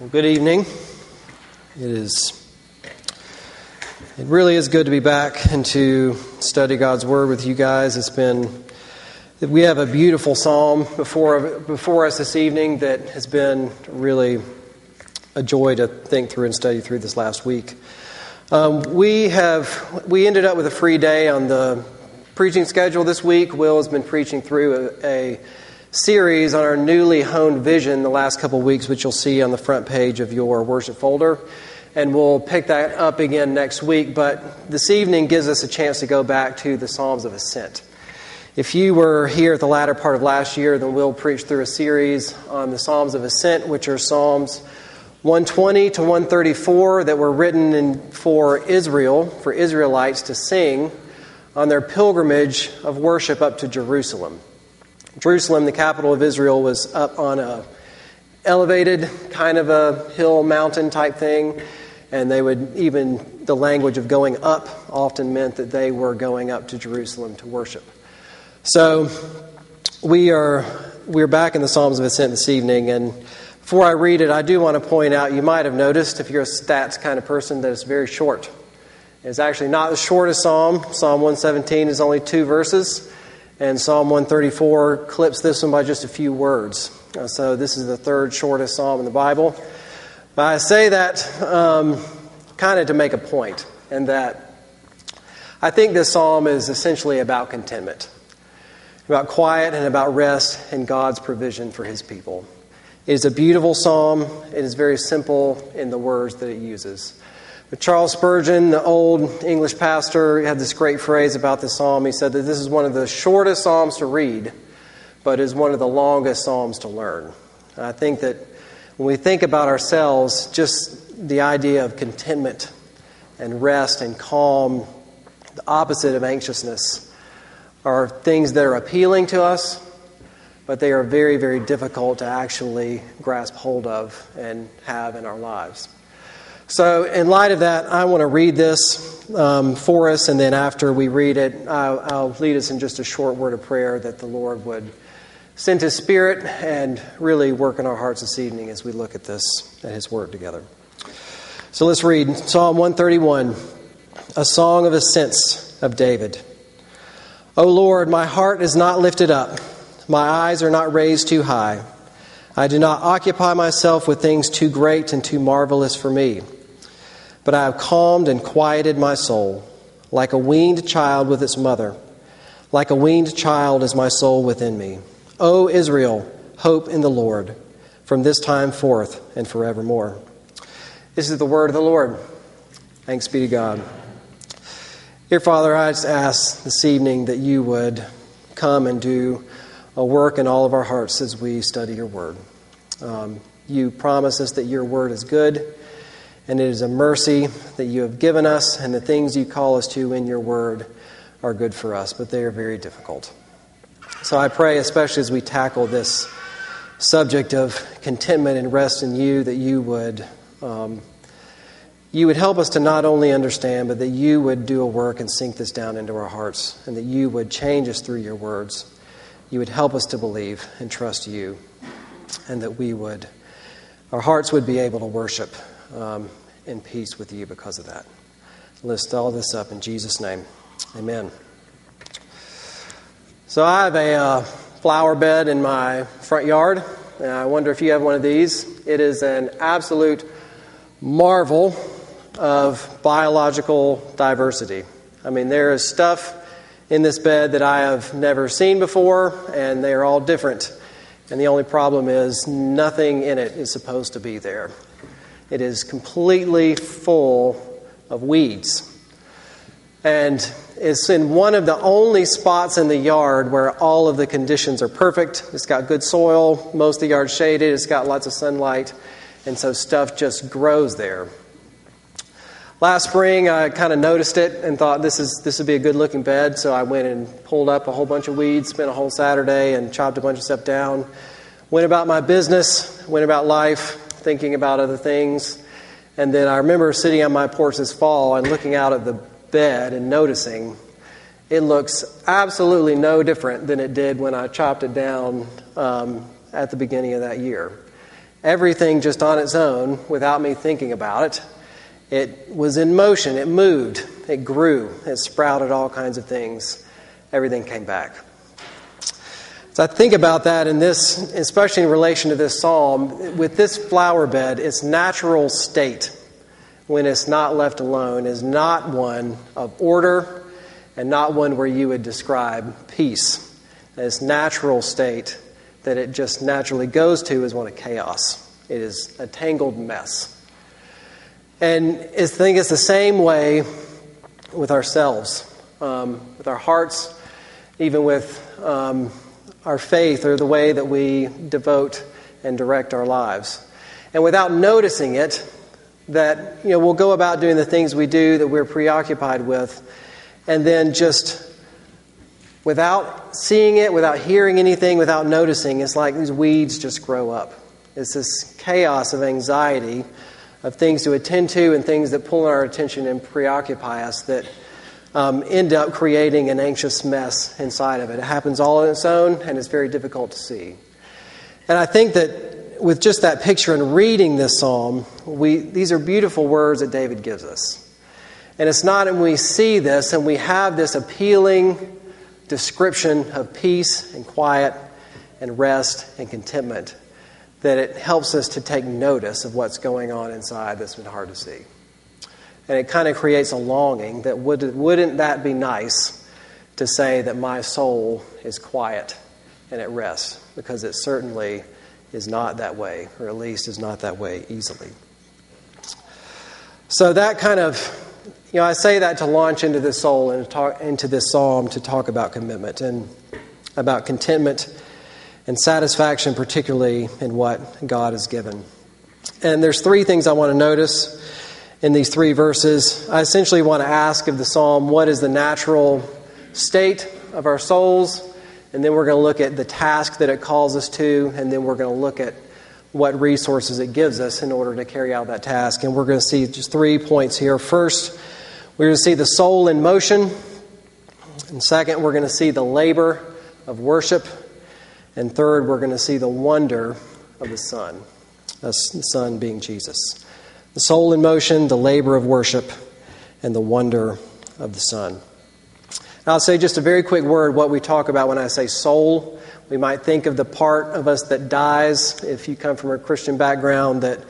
Well, good evening. It is. It really is good to be back and to study God's Word with you guys. It's been. We have a beautiful psalm before before us this evening that has been really a joy to think through and study through this last week. Um, we have we ended up with a free day on the preaching schedule this week. Will has been preaching through a, a series on our newly honed vision the last couple weeks, which you'll see on the front page of your worship folder. And we'll pick that up again next week. But this evening gives us a chance to go back to the Psalms of Ascent. If you were here at the latter part of last year, then we'll preach through a series on the Psalms of Ascent, which are Psalms 120 to 134 that were written in, for Israel, for Israelites to sing on their pilgrimage of worship up to Jerusalem. Jerusalem, the capital of Israel, was up on a elevated kind of a hill mountain type thing and they would even the language of going up often meant that they were going up to Jerusalem to worship. So we are we're back in the Psalms of Ascent this evening and before I read it, I do want to point out you might have noticed if you're a stats kind of person that it's very short. It's actually not the shortest psalm. Psalm 117 is only two verses and Psalm 134 clips this one by just a few words. Uh, so this is the third shortest psalm in the Bible. But I say that um, kind of to make a point, and that I think this psalm is essentially about contentment, about quiet and about rest and God's provision for his people. It is a beautiful psalm. It is very simple in the words that it uses. Charles Spurgeon, the old English pastor, had this great phrase about this psalm. He said that this is one of the shortest psalms to read, but is one of the longest psalms to learn. And I think that when we think about ourselves, just the idea of contentment and rest and calm, the opposite of anxiousness, are things that are appealing to us, but they are very, very difficult to actually grasp hold of and have in our lives. So, in light of that, I want to read this um, for us, and then after we read it, I'll, I'll, lead us in just a short word of prayer that the Lord would send His Spirit and really work in our hearts this evening as we look at this, at His Word together. So, let's read Psalm 131, a song of ascents of David. O Lord, my heart is not lifted up, my eyes are not raised too high. I do not occupy myself with things too great and too marvelous for me. But I have calmed and quieted my soul, like a weaned child with its mother. Like a weaned child is my soul within me. O Israel, hope in the Lord, from this time forth and forevermore. This is the word of the Lord. Thanks be to God. Dear Father, I just ask this evening that you would come and do a work in all of our hearts as we study your word. Um, you promise us that your word is good and it is a mercy that you have given us, and the things you call us to in your word are good for us, but they are very difficult. So I pray, especially as we tackle this subject of contentment and rest in you, that you would. Um, you would help us to not only understand, but that you would do a work and sink this down into our hearts, and that you would change us through your words. You would help us to believe and trust you, and that we would, our hearts would be able to worship um, in peace with you because of that. List all this up in Jesus' name. Amen. So I have a uh, flower bed in my front yard, and I wonder if you have one of these. It is an absolute marvel of biological diversity. I mean, there is stuff in this bed that I have never seen before, and they are all different. And the only problem is nothing in it is supposed to be there. It is completely full of weeds. And it's in one of the only spots in the yard where all of the conditions are perfect. It's got good soil, most of the yard shaded, it's got lots of sunlight, and so stuff just grows there. Last spring, I kind of noticed it and thought this is this would be a good looking bed, so I went and pulled up a whole bunch of weeds, spent a whole Saturday, and chopped a bunch of stuff down. Went about my business, went about life, thinking about other things. And then I remember sitting on my porch this fall and looking out at the bed and noticing it looks absolutely no different than it did when I chopped it down um, at the beginning of that year. everything just on its own without me thinking about it. It was in motion, it moved, it grew, it sprouted all kinds of things. Everything came back. So I think about that in this, especially in relation to this psalm, with this flower bed, its natural state, when it's not left alone, is not one of order and not one where you would describe peace. Its natural state that it just naturally goes to is one of chaos. It is a tangled mess. And I think it's the same way with ourselves, um, with our hearts, even with um, our faith or the way that we devote and direct our lives. And without noticing it, that you know, we'll go about doing the things we do that we're preoccupied with, and then just without seeing it, without hearing anything, without noticing, it's like these weeds just grow up. It's this chaos of anxiety, of things to attend to and things that pull our attention and preoccupy us that um, end up creating an anxious mess inside of it. It happens all on its own, and it's very difficult to see. And I think that with just that picture and reading this psalm, we, these are beautiful words that David gives us. And it's not when we see this and we have this appealing description of peace and quiet and rest and contentment that it helps us to take notice of what's going on inside that's been hard to see. And it kind of creates a longing that would, wouldn't that be nice to say that my soul is quiet and at rest? Because it certainly is not that way, or at least is not that way easily. So that kind of, you know, I say that to launch into this soul and talk into this psalm to talk about commitment and about contentment and satisfaction, particularly in what God has given. And there's three things I want to notice in these three verses. I essentially want to ask of the psalm what is the natural state of our souls, and then we're going to look at the task that it calls us to, and then we're going to look at what resources it gives us in order to carry out that task. And we're going to see just three points here. First, we're going to see the soul in motion. And second, we're going to see the labor of worship. And third, we're going to see the wonder of the Son, the Son being Jesus the soul in motion, the labor of worship, and the wonder of the Son. I'll say just a very quick word what we talk about when I say soul. We might think of the part of us that dies, if you come from a Christian background, that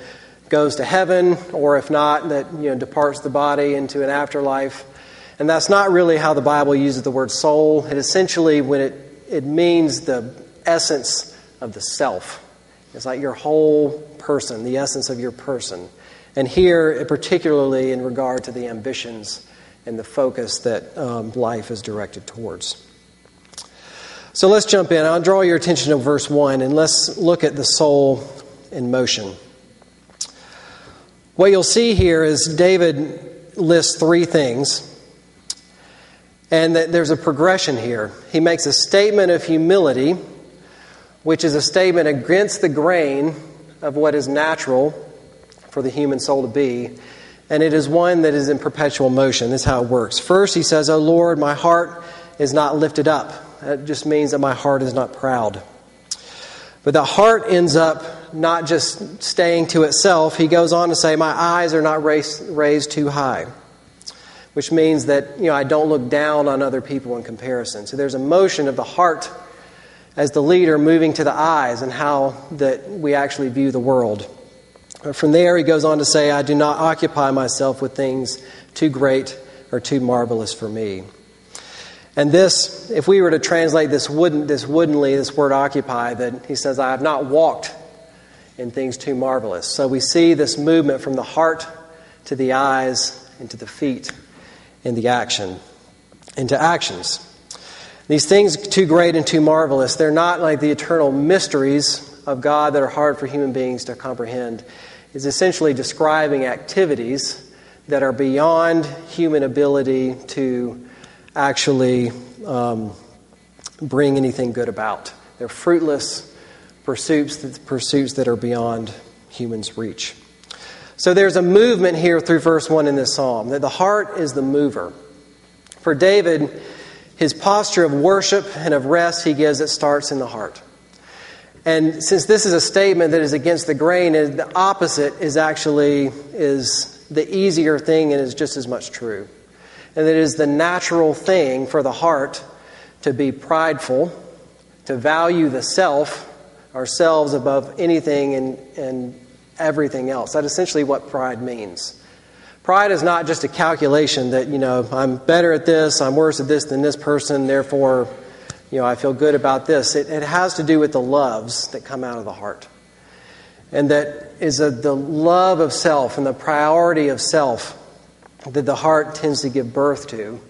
goes to heaven, or if not, that you know, departs the body into an afterlife. And that's not really how the Bible uses the word soul. It essentially, when it, it means the essence of the self. It's like your whole person, the essence of your person. And here, particularly in regard to the ambitions and the focus that um, life is directed towards. So let's jump in. I'll draw your attention to verse 1 and let's look at the soul in motion. What you'll see here is David lists three things, and that there's a progression here. He makes a statement of humility, which is a statement against the grain of what is natural for the human soul to be. And it is one that is in perpetual motion. This is how it works. First, he says, O Lord, my heart is not lifted up. That just means that my heart is not proud. But the heart ends up not just staying to itself. He goes on to say, My eyes are not raised, raised too high, which means that you know, I don't look down on other people in comparison. So there's a motion of the heart as the leader moving to the eyes and how that we actually view the world. From there, he goes on to say, I do not occupy myself with things too great or too marvelous for me. And this, if we were to translate this, wooden, this woodenly, this word occupy, that he says, I have not walked in things too marvelous. So we see this movement from the heart to the eyes and to the feet in the action, into actions. These things too great and too marvelous, they're not like the eternal mysteries of God that are hard for human beings to comprehend is essentially describing activities that are beyond human ability to actually um, bring anything good about. They're fruitless pursuits, pursuits that are beyond humans' reach. So there's a movement here through verse 1 in this psalm that the heart is the mover. For David, his posture of worship and of rest he gives, it starts in the heart. And since this is a statement that is against the grain, the opposite is actually is the easier thing and is just as much true. And it is the natural thing for the heart to be prideful, to value the self, ourselves above anything and, and everything else. That's essentially what pride means. Pride is not just a calculation that, you know, I'm better at this, I'm worse at this than this person, therefore you know, I feel good about this. It, it has to do with the loves that come out of the heart. And that is a, the love of self and the priority of self that the heart tends to give birth to,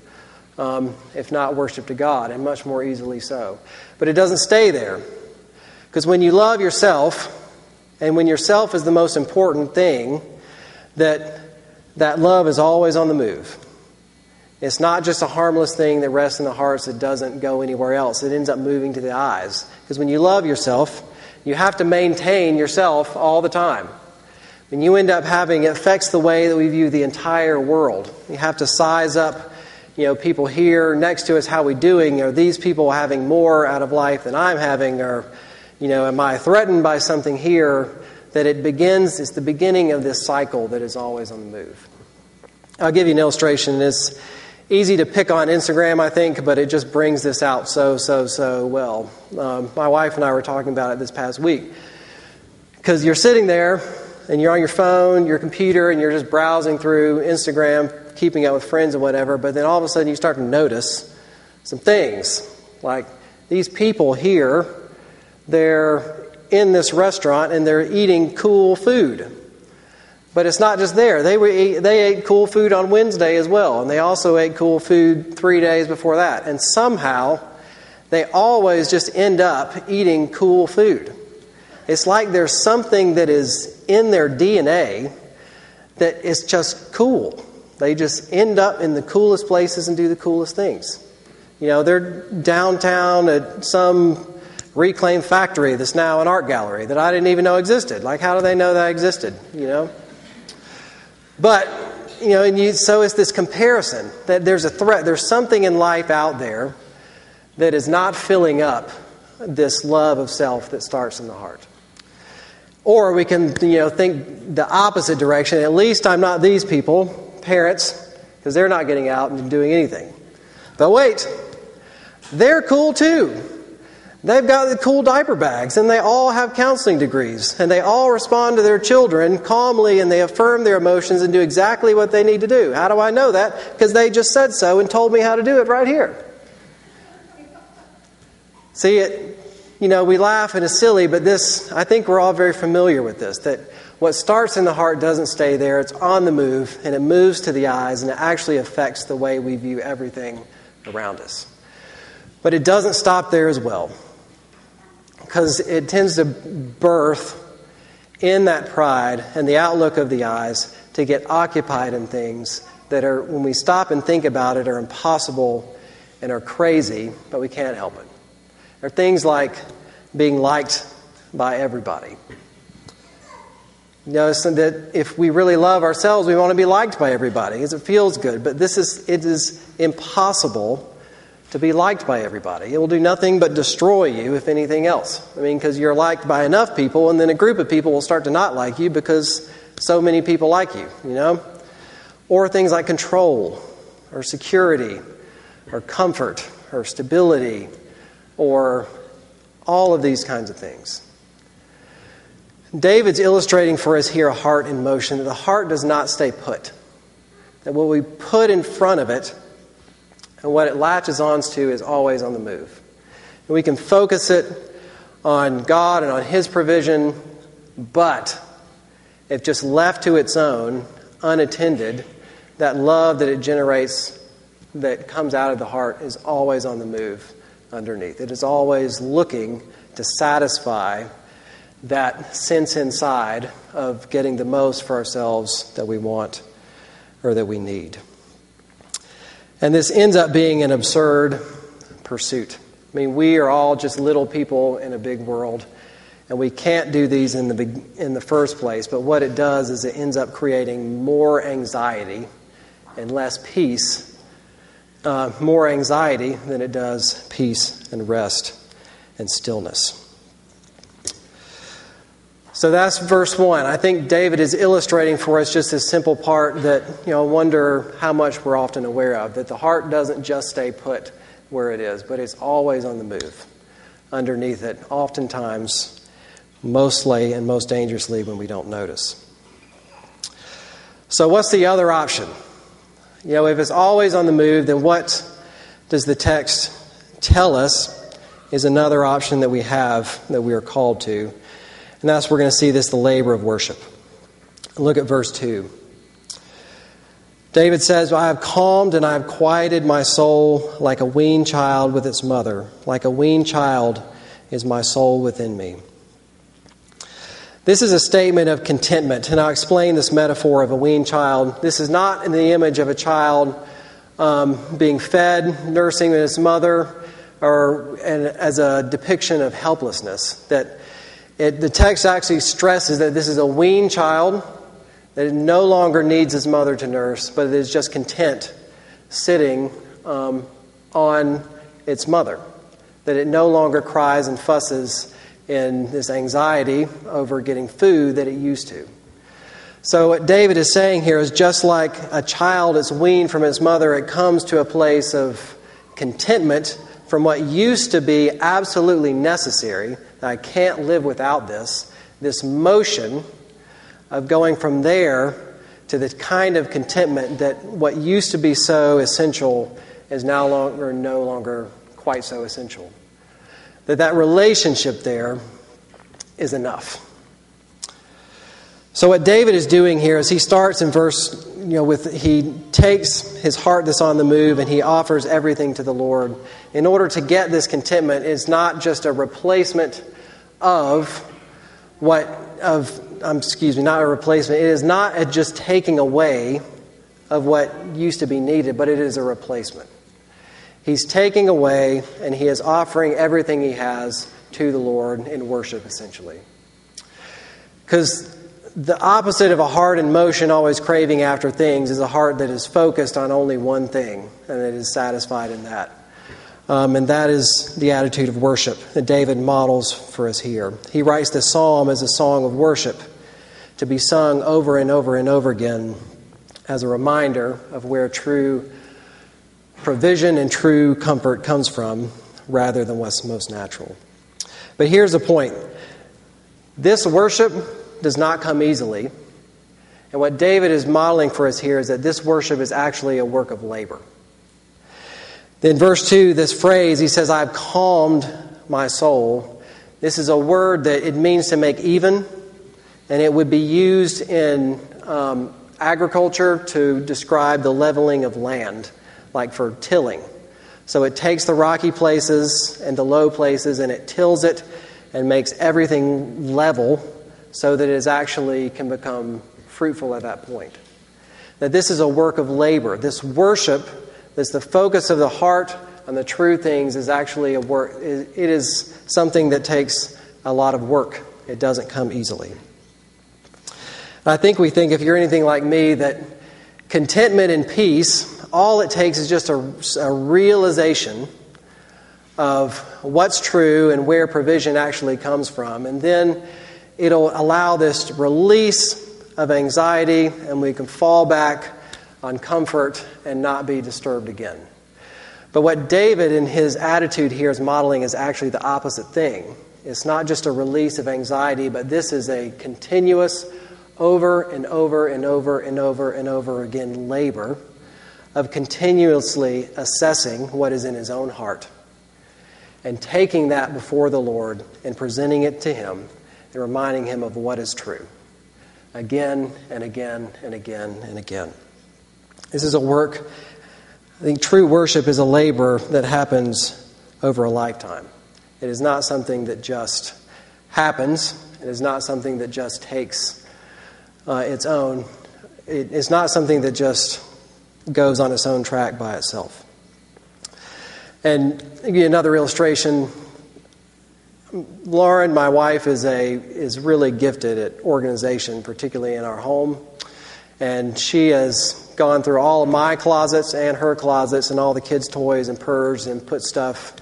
um, if not worship to God, and much more easily so. But it doesn't stay there. Because when you love yourself, and when yourself is the most important thing, that that love is always on the move. It's not just a harmless thing that rests in the hearts that doesn't go anywhere else. It ends up moving to the eyes. Because when you love yourself, you have to maintain yourself all the time. And you end up having, it affects the way that we view the entire world. You have to size up, you know, people here next to us, how we doing? Are these people having more out of life than I'm having? Or, you know, am I threatened by something here? That it begins, it's the beginning of this cycle that is always on the move. I'll give you an illustration. It's, easy to pick on Instagram, I think, but it just brings this out so, so, so well. Um, my wife and I were talking about it this past week. Because you're sitting there and you're on your phone, your computer, and you're just browsing through Instagram, keeping up with friends and whatever, but then all of a sudden you start to notice some things. Like these people here, they're in this restaurant and they're eating cool food. But it's not just there. They, were, they ate cool food on Wednesday as well, and they also ate cool food three days before that. And somehow, they always just end up eating cool food. It's like there's something that is in their DNA that is just cool. They just end up in the coolest places and do the coolest things. You know, they're downtown at some reclaimed factory that's now an art gallery that I didn't even know existed. Like, how do they know that existed? You know? But, you know, and you, so is this comparison that there's a threat, there's something in life out there that is not filling up this love of self that starts in the heart. Or we can, you know, think the opposite direction. At least I'm not these people, parents, because they're not getting out and doing anything. But wait, they're cool too. They've got the cool diaper bags, and they all have counseling degrees, and they all respond to their children calmly, and they affirm their emotions and do exactly what they need to do. How do I know that? Because they just said so and told me how to do it right here. See, it, you know, we laugh and it's silly, but this, I think we're all very familiar with this that what starts in the heart doesn't stay there, it's on the move, and it moves to the eyes, and it actually affects the way we view everything around us. But it doesn't stop there as well because it tends to birth in that pride and the outlook of the eyes to get occupied in things that are, when we stop and think about it, are impossible and are crazy, but we can't help it. There are things like being liked by everybody. Notice that if we really love ourselves, we want to be liked by everybody because it feels good. But this is, it is impossible to be liked by everybody. It will do nothing but destroy you, if anything else. I mean, because you're liked by enough people, and then a group of people will start to not like you because so many people like you, you know? Or things like control, or security, or comfort, or stability, or all of these kinds of things. David's illustrating for us here a heart in motion, that the heart does not stay put. That what we put in front of it and what it latches on to is always on the move. And we can focus it on God and on His provision, but if just left to its own, unattended, that love that it generates, that comes out of the heart, is always on the move underneath. It is always looking to satisfy that sense inside of getting the most for ourselves that we want or that we need. And this ends up being an absurd pursuit. I mean, we are all just little people in a big world, and we can't do these in the, in the first place. But what it does is it ends up creating more anxiety and less peace, uh, more anxiety than it does peace and rest and stillness. So that's verse 1. I think David is illustrating for us just this simple part that, you know, I wonder how much we're often aware of that the heart doesn't just stay put where it is, but it's always on the move underneath it, oftentimes, mostly and most dangerously when we don't notice. So, what's the other option? You know, if it's always on the move, then what does the text tell us is another option that we have that we are called to? And that's we're going to see this the labor of worship. Look at verse 2. David says, I have calmed and I have quieted my soul like a weaned child with its mother. Like a weaned child is my soul within me. This is a statement of contentment, and I'll explain this metaphor of a weaned child. This is not in the image of a child um, being fed, nursing with its mother, or and as a depiction of helplessness. That it, the text actually stresses that this is a weaned child, that it no longer needs his mother to nurse, but it is just content sitting um, on its mother. That it no longer cries and fusses in this anxiety over getting food that it used to. So, what David is saying here is just like a child is weaned from its mother, it comes to a place of contentment from what used to be absolutely necessary. I can't live without this. This motion of going from there to the kind of contentment that what used to be so essential is now longer, no longer quite so essential that that relationship there is enough. So what David is doing here is he starts in verse, you know, with he takes his heart that's on the move and he offers everything to the Lord. In order to get this contentment, it's not just a replacement of what of um, excuse me, not a replacement. It is not a just taking away of what used to be needed, but it is a replacement. He's taking away and he is offering everything he has to the Lord in worship, essentially. Because the opposite of a heart in motion, always craving after things, is a heart that is focused on only one thing and it is satisfied in that. Um, and that is the attitude of worship that David models for us here. He writes this psalm as a song of worship to be sung over and over and over again as a reminder of where true provision and true comfort comes from rather than what's most natural. But here's the point this worship does not come easily. And what David is modeling for us here is that this worship is actually a work of labor. Then, verse 2, this phrase, he says, I've calmed my soul. This is a word that it means to make even, and it would be used in um, agriculture to describe the leveling of land like for tilling. So it takes the rocky places and the low places and it tills it and makes everything level so that it actually can become fruitful at that point. That this is a work of labor. This worship, that's the focus of the heart on the true things, is actually a work. It is something that takes a lot of work. It doesn't come easily. I think we think, if you're anything like me, that contentment and peace all it takes is just a, a realization of what's true and where provision actually comes from. And then it'll allow this release of anxiety, and we can fall back on comfort and not be disturbed again. But what David, in his attitude here, is modeling is actually the opposite thing. It's not just a release of anxiety, but this is a continuous, over and over and over and over and over again labor of continuously assessing what is in his own heart and taking that before the Lord and presenting it to him and reminding him of what is true again and again and again and again. This is a work, I think true worship is a labor that happens over a lifetime. It is not something that just happens, it is not something that just takes uh, its own. It, it's not something that just goes on its own track by itself. And another illustration. Lauren, my wife, is a is really gifted at organization, particularly in our home, and she has gone through all of my closets and her closets and all the kids' toys and purrs and put stuff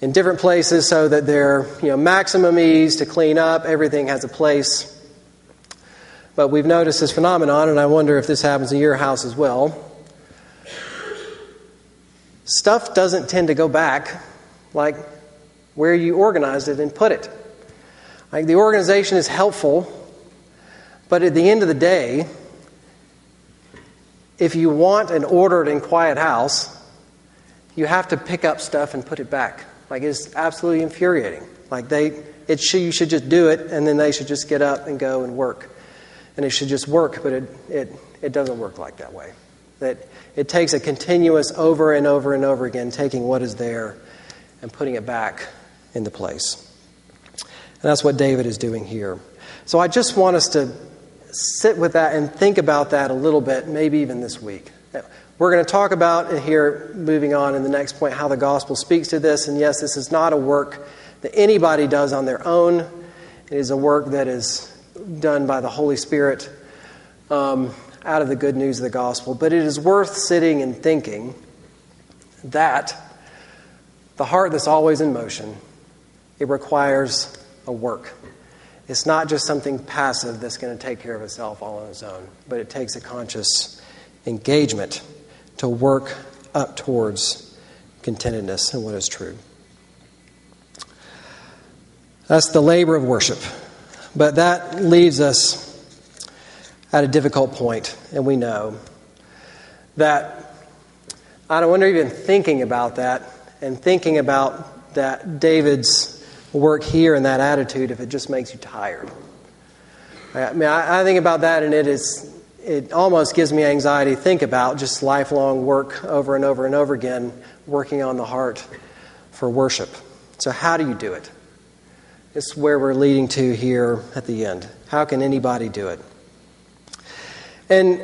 in different places so that they're you know, maximum ease to clean up, everything has a place. But we've noticed this phenomenon, and I wonder if this happens in your house as well. Stuff doesn't tend to go back like where you organized it and put it. Like the organization is helpful, but at the end of the day, if you want an ordered and quiet house, you have to pick up stuff and put it back. Like it's absolutely infuriating. Like they, it should, you should just do it, and then they should just get up and go and work, and it should just work. But it, it, it doesn't work like that way. That it takes a continuous over and over and over again, taking what is there and putting it back into place. And that's what David is doing here. So I just want us to sit with that and think about that a little bit, maybe even this week. We're going to talk about here, moving on in the next point, how the gospel speaks to this. And yes, this is not a work that anybody does on their own, it is a work that is done by the Holy Spirit um, out of the good news of the gospel. But it is worth sitting and thinking that the heart that's always in motion, it requires a work. It's not just something passive that's going to take care of itself all on its own, but it takes a conscious engagement to work up towards contentedness and what is true. That's the labor of worship. But that leaves us at a difficult point, and we know that I don't wonder even thinking about that and thinking about that David's work here in that attitude if it just makes you tired. I mean, I, I think about that, and it is it almost gives me anxiety to think about just lifelong work over and over and over again, working on the heart for worship. So, how do you do it? It's where we're leading to here at the end. How can anybody do it? And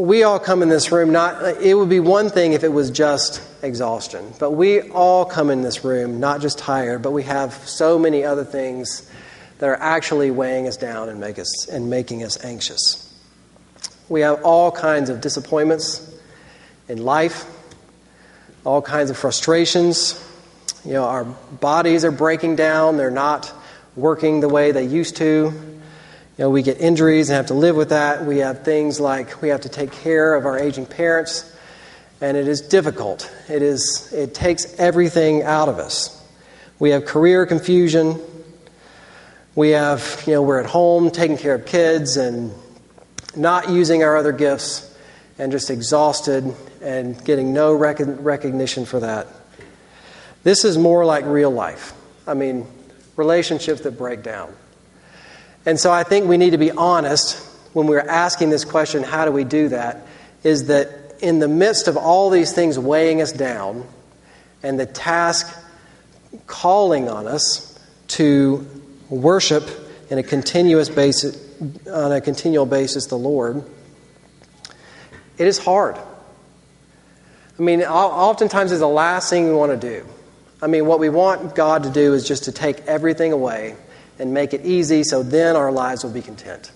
we all come in this room not it would be one thing if it was just exhaustion but we all come in this room not just tired but we have so many other things that are actually weighing us down and make us and making us anxious. We have all kinds of disappointments in life all kinds of frustrations. You know our bodies are breaking down. They're not working the way they used to you know, we get injuries and have to live with that. We have things like we have to take care of our aging parents, and it is difficult. It, is, it takes everything out of us. We have career confusion. We have, you know, we're at home taking care of kids and not using our other gifts and just exhausted and getting no rec- recognition for that. This is more like real life. I mean, relationships that break down. And so I think we need to be honest when we're asking this question how do we do that? Is that in the midst of all these things weighing us down and the task calling on us to worship in a continuous basis on a continual basis the Lord, it is hard. I mean, oftentimes it's the last thing we want to do. I mean, what we want God to do is just to take everything away and make it easy so then our lives will be content.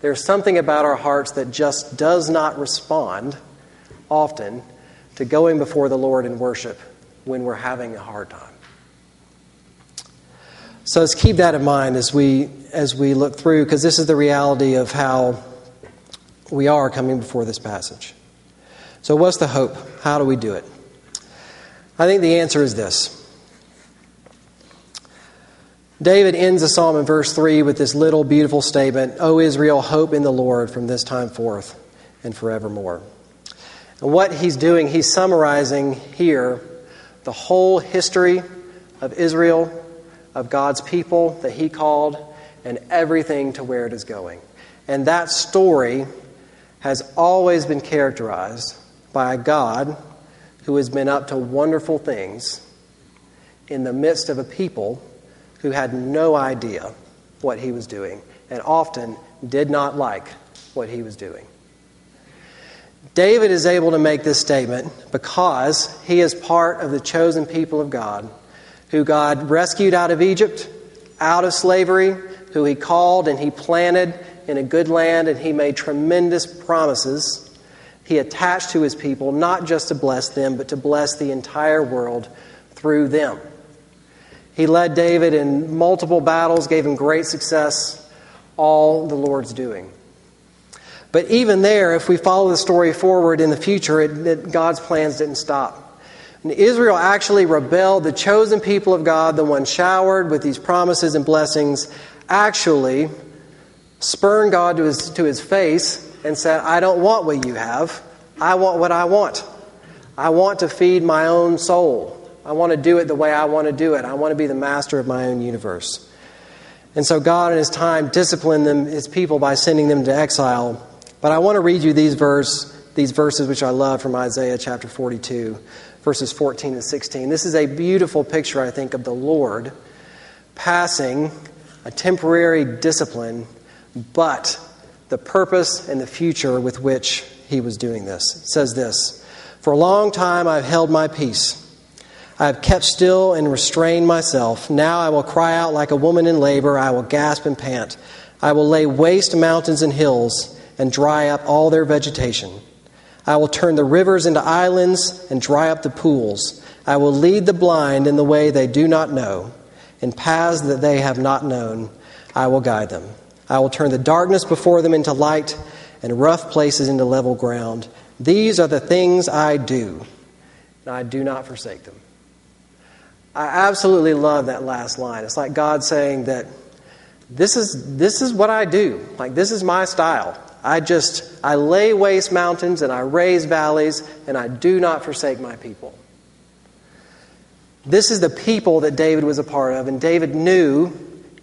There's something about our hearts that just does not respond often to going before the Lord in worship when we're having a hard time. So let's keep that in mind as we as we look through because this is the reality of how we are coming before this passage. So what's the hope? How do we do it? I think the answer is this. David ends the psalm in verse 3 with this little beautiful statement O Israel, hope in the Lord from this time forth and forevermore. And what he's doing, he's summarizing here the whole history of Israel, of God's people that he called, and everything to where it is going. And that story has always been characterized by a God who has been up to wonderful things in the midst of a people who had no idea what he was doing and often did not like what he was doing. David is able to make this statement because he is part of the chosen people of God who God rescued out of Egypt, out of slavery, who he called and he planted in a good land, and he made tremendous promises. He attached to his people not just to bless them, but to bless the entire world through them. He led David in multiple battles, gave him great success, all the Lord's doing. But even there, if we follow the story forward in the future, it, it, God's plans didn't stop. And Israel actually rebelled. The chosen people of God, the one showered with these promises and blessings, actually spurned God to his, to his face and said, I don't want what you have. I want what I want. I want to feed my own soul. I want to do it the way I want to do it. I want to be the master of my own universe. And so God, in His time, disciplined them, His people by sending them to exile. But I want to read you these verse, these verses which I love from Isaiah chapter 42, verses 14 and 16. This is a beautiful picture, I think, of the Lord passing a temporary discipline, but the purpose and the future with which he was doing this. It says this For a long time I've held my peace. I have kept still and restrained myself. Now I will cry out like a woman in labor. I will gasp and pant. I will lay waste mountains and hills and dry up all their vegetation. I will turn the rivers into islands and dry up the pools. I will lead the blind in the way they do not know. In paths that they have not known, I will guide them. I will turn the darkness before them into light and rough places into level ground. These are the things I do, and I do not forsake them. I absolutely love that last line. It's like God saying that this is, this is what I do. Like, this is my style. I just, I lay waste mountains and I raise valleys, and I do not forsake my people. This is the people that David was a part of, and David knew,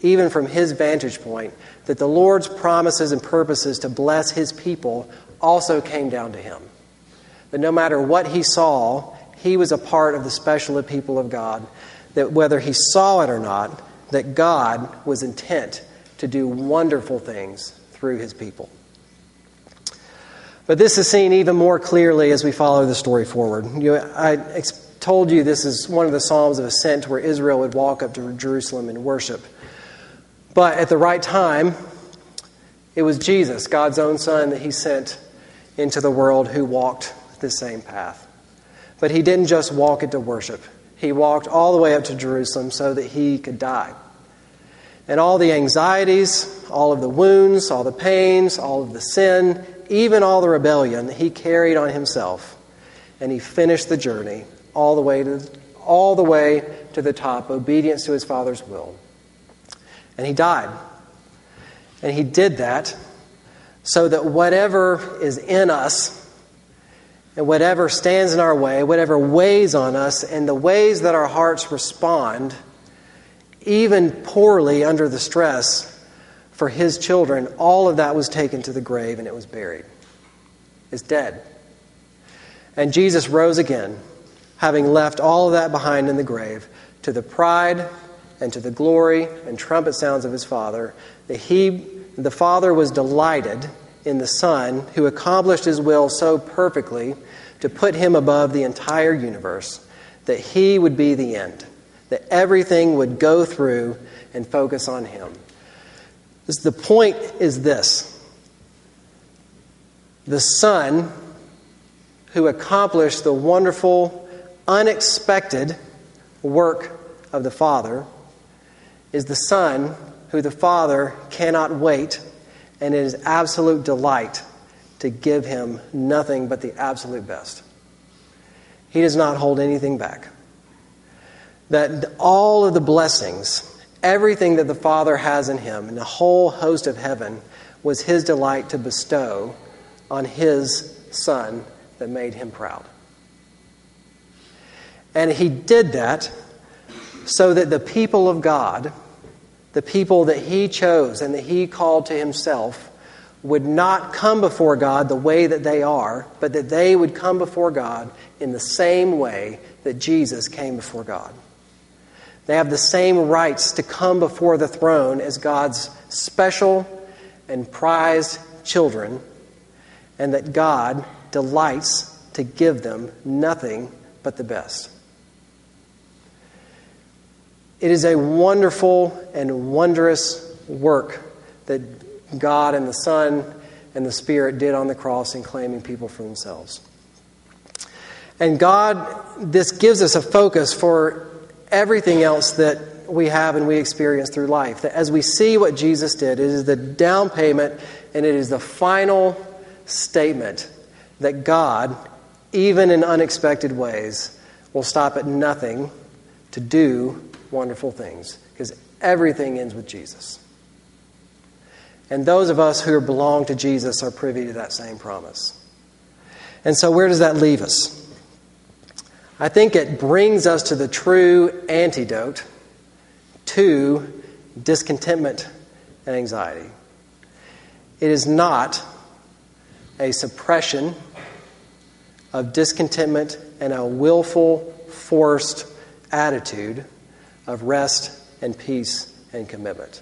even from his vantage point, that the Lord's promises and purposes to bless his people also came down to him. That no matter what he saw, he was a part of the special people of God. That whether he saw it or not, that God was intent to do wonderful things through his people. But this is seen even more clearly as we follow the story forward. You, I ex- told you this is one of the Psalms of Ascent where Israel would walk up to Jerusalem and worship. But at the right time, it was Jesus, God's own Son, that He sent into the world who walked the same path. But He didn't just walk it to worship, He walked all the way up to Jerusalem so that He could die. And all the anxieties, all of the wounds, all the pains, all of the sin, even all the rebellion, He carried on Himself. And He finished the journey all the way to, all the, way to the top, obedience to His Father's will. And he died. And he did that so that whatever is in us and whatever stands in our way, whatever weighs on us, and the ways that our hearts respond, even poorly under the stress for his children, all of that was taken to the grave and it was buried. It's dead. And Jesus rose again, having left all of that behind in the grave, to the pride and to the glory and trumpet sounds of his Father, that he, the Father was delighted in the Son who accomplished his will so perfectly to put him above the entire universe, that he would be the end, that everything would go through and focus on him. The point is this the Son who accomplished the wonderful, unexpected work of the Father is the Son who the Father cannot wait, and it is absolute delight to give him nothing but the absolute best. He does not hold anything back. That all of the blessings, everything that the Father has in him, and the whole host of heaven, was his delight to bestow on his Son that made him proud. And he did that so that the people of God the people that he chose and that he called to himself would not come before God the way that they are, but that they would come before God in the same way that Jesus came before God. They have the same rights to come before the throne as God's special and prized children, and that God delights to give them nothing but the best. It is a wonderful and wondrous work that God and the Son and the Spirit did on the cross in claiming people for themselves. And God, this gives us a focus for everything else that we have and we experience through life. That as we see what Jesus did, it is the down payment and it is the final statement that God, even in unexpected ways, will stop at nothing to do wonderful things because everything ends with Jesus. And those of us who belong to Jesus are privy to that same promise. And so, where does that leave us? I think it brings us to the true antidote to discontentment and anxiety. It is not a suppression of discontentment and a willful, forced attitude of rest and peace and commitment.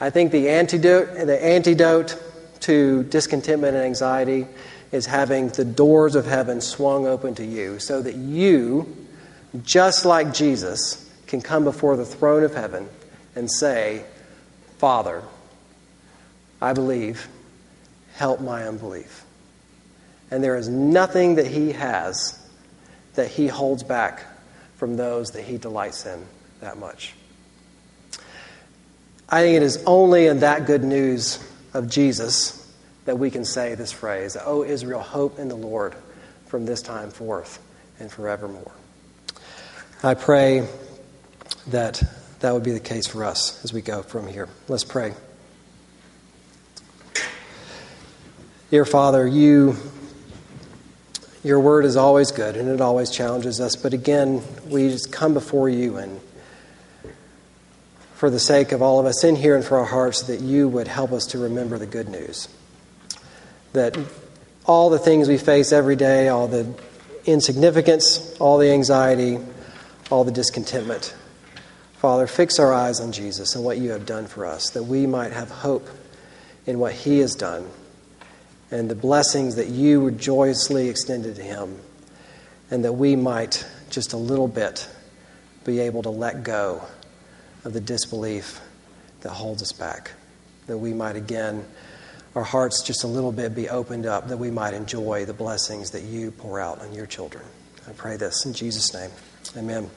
I think the antidote, the antidote to discontentment and anxiety is having the doors of heaven swung open to you so that you, just like Jesus, can come before the throne of heaven and say, Father, I believe, help my unbelief. And there is nothing that He has that He holds back from those that He delights in that much. I think it is only in that good news of Jesus that we can say this phrase, O Israel, hope in the Lord from this time forth and forevermore. I pray that that would be the case for us as we go from here. Let's pray. Dear Father, you your word is always good and it always challenges us, but again, we just come before you and for the sake of all of us in here and for our hearts, that you would help us to remember the good news. That all the things we face every day, all the insignificance, all the anxiety, all the discontentment, Father, fix our eyes on Jesus and what you have done for us, that we might have hope in what he has done and the blessings that you were joyously extended to him, and that we might just a little bit be able to let go of the disbelief that holds us back. That we might again, our hearts just a little bit be opened up, that we might enjoy the blessings that you pour out on your children. I pray this in Jesus' name. Amen.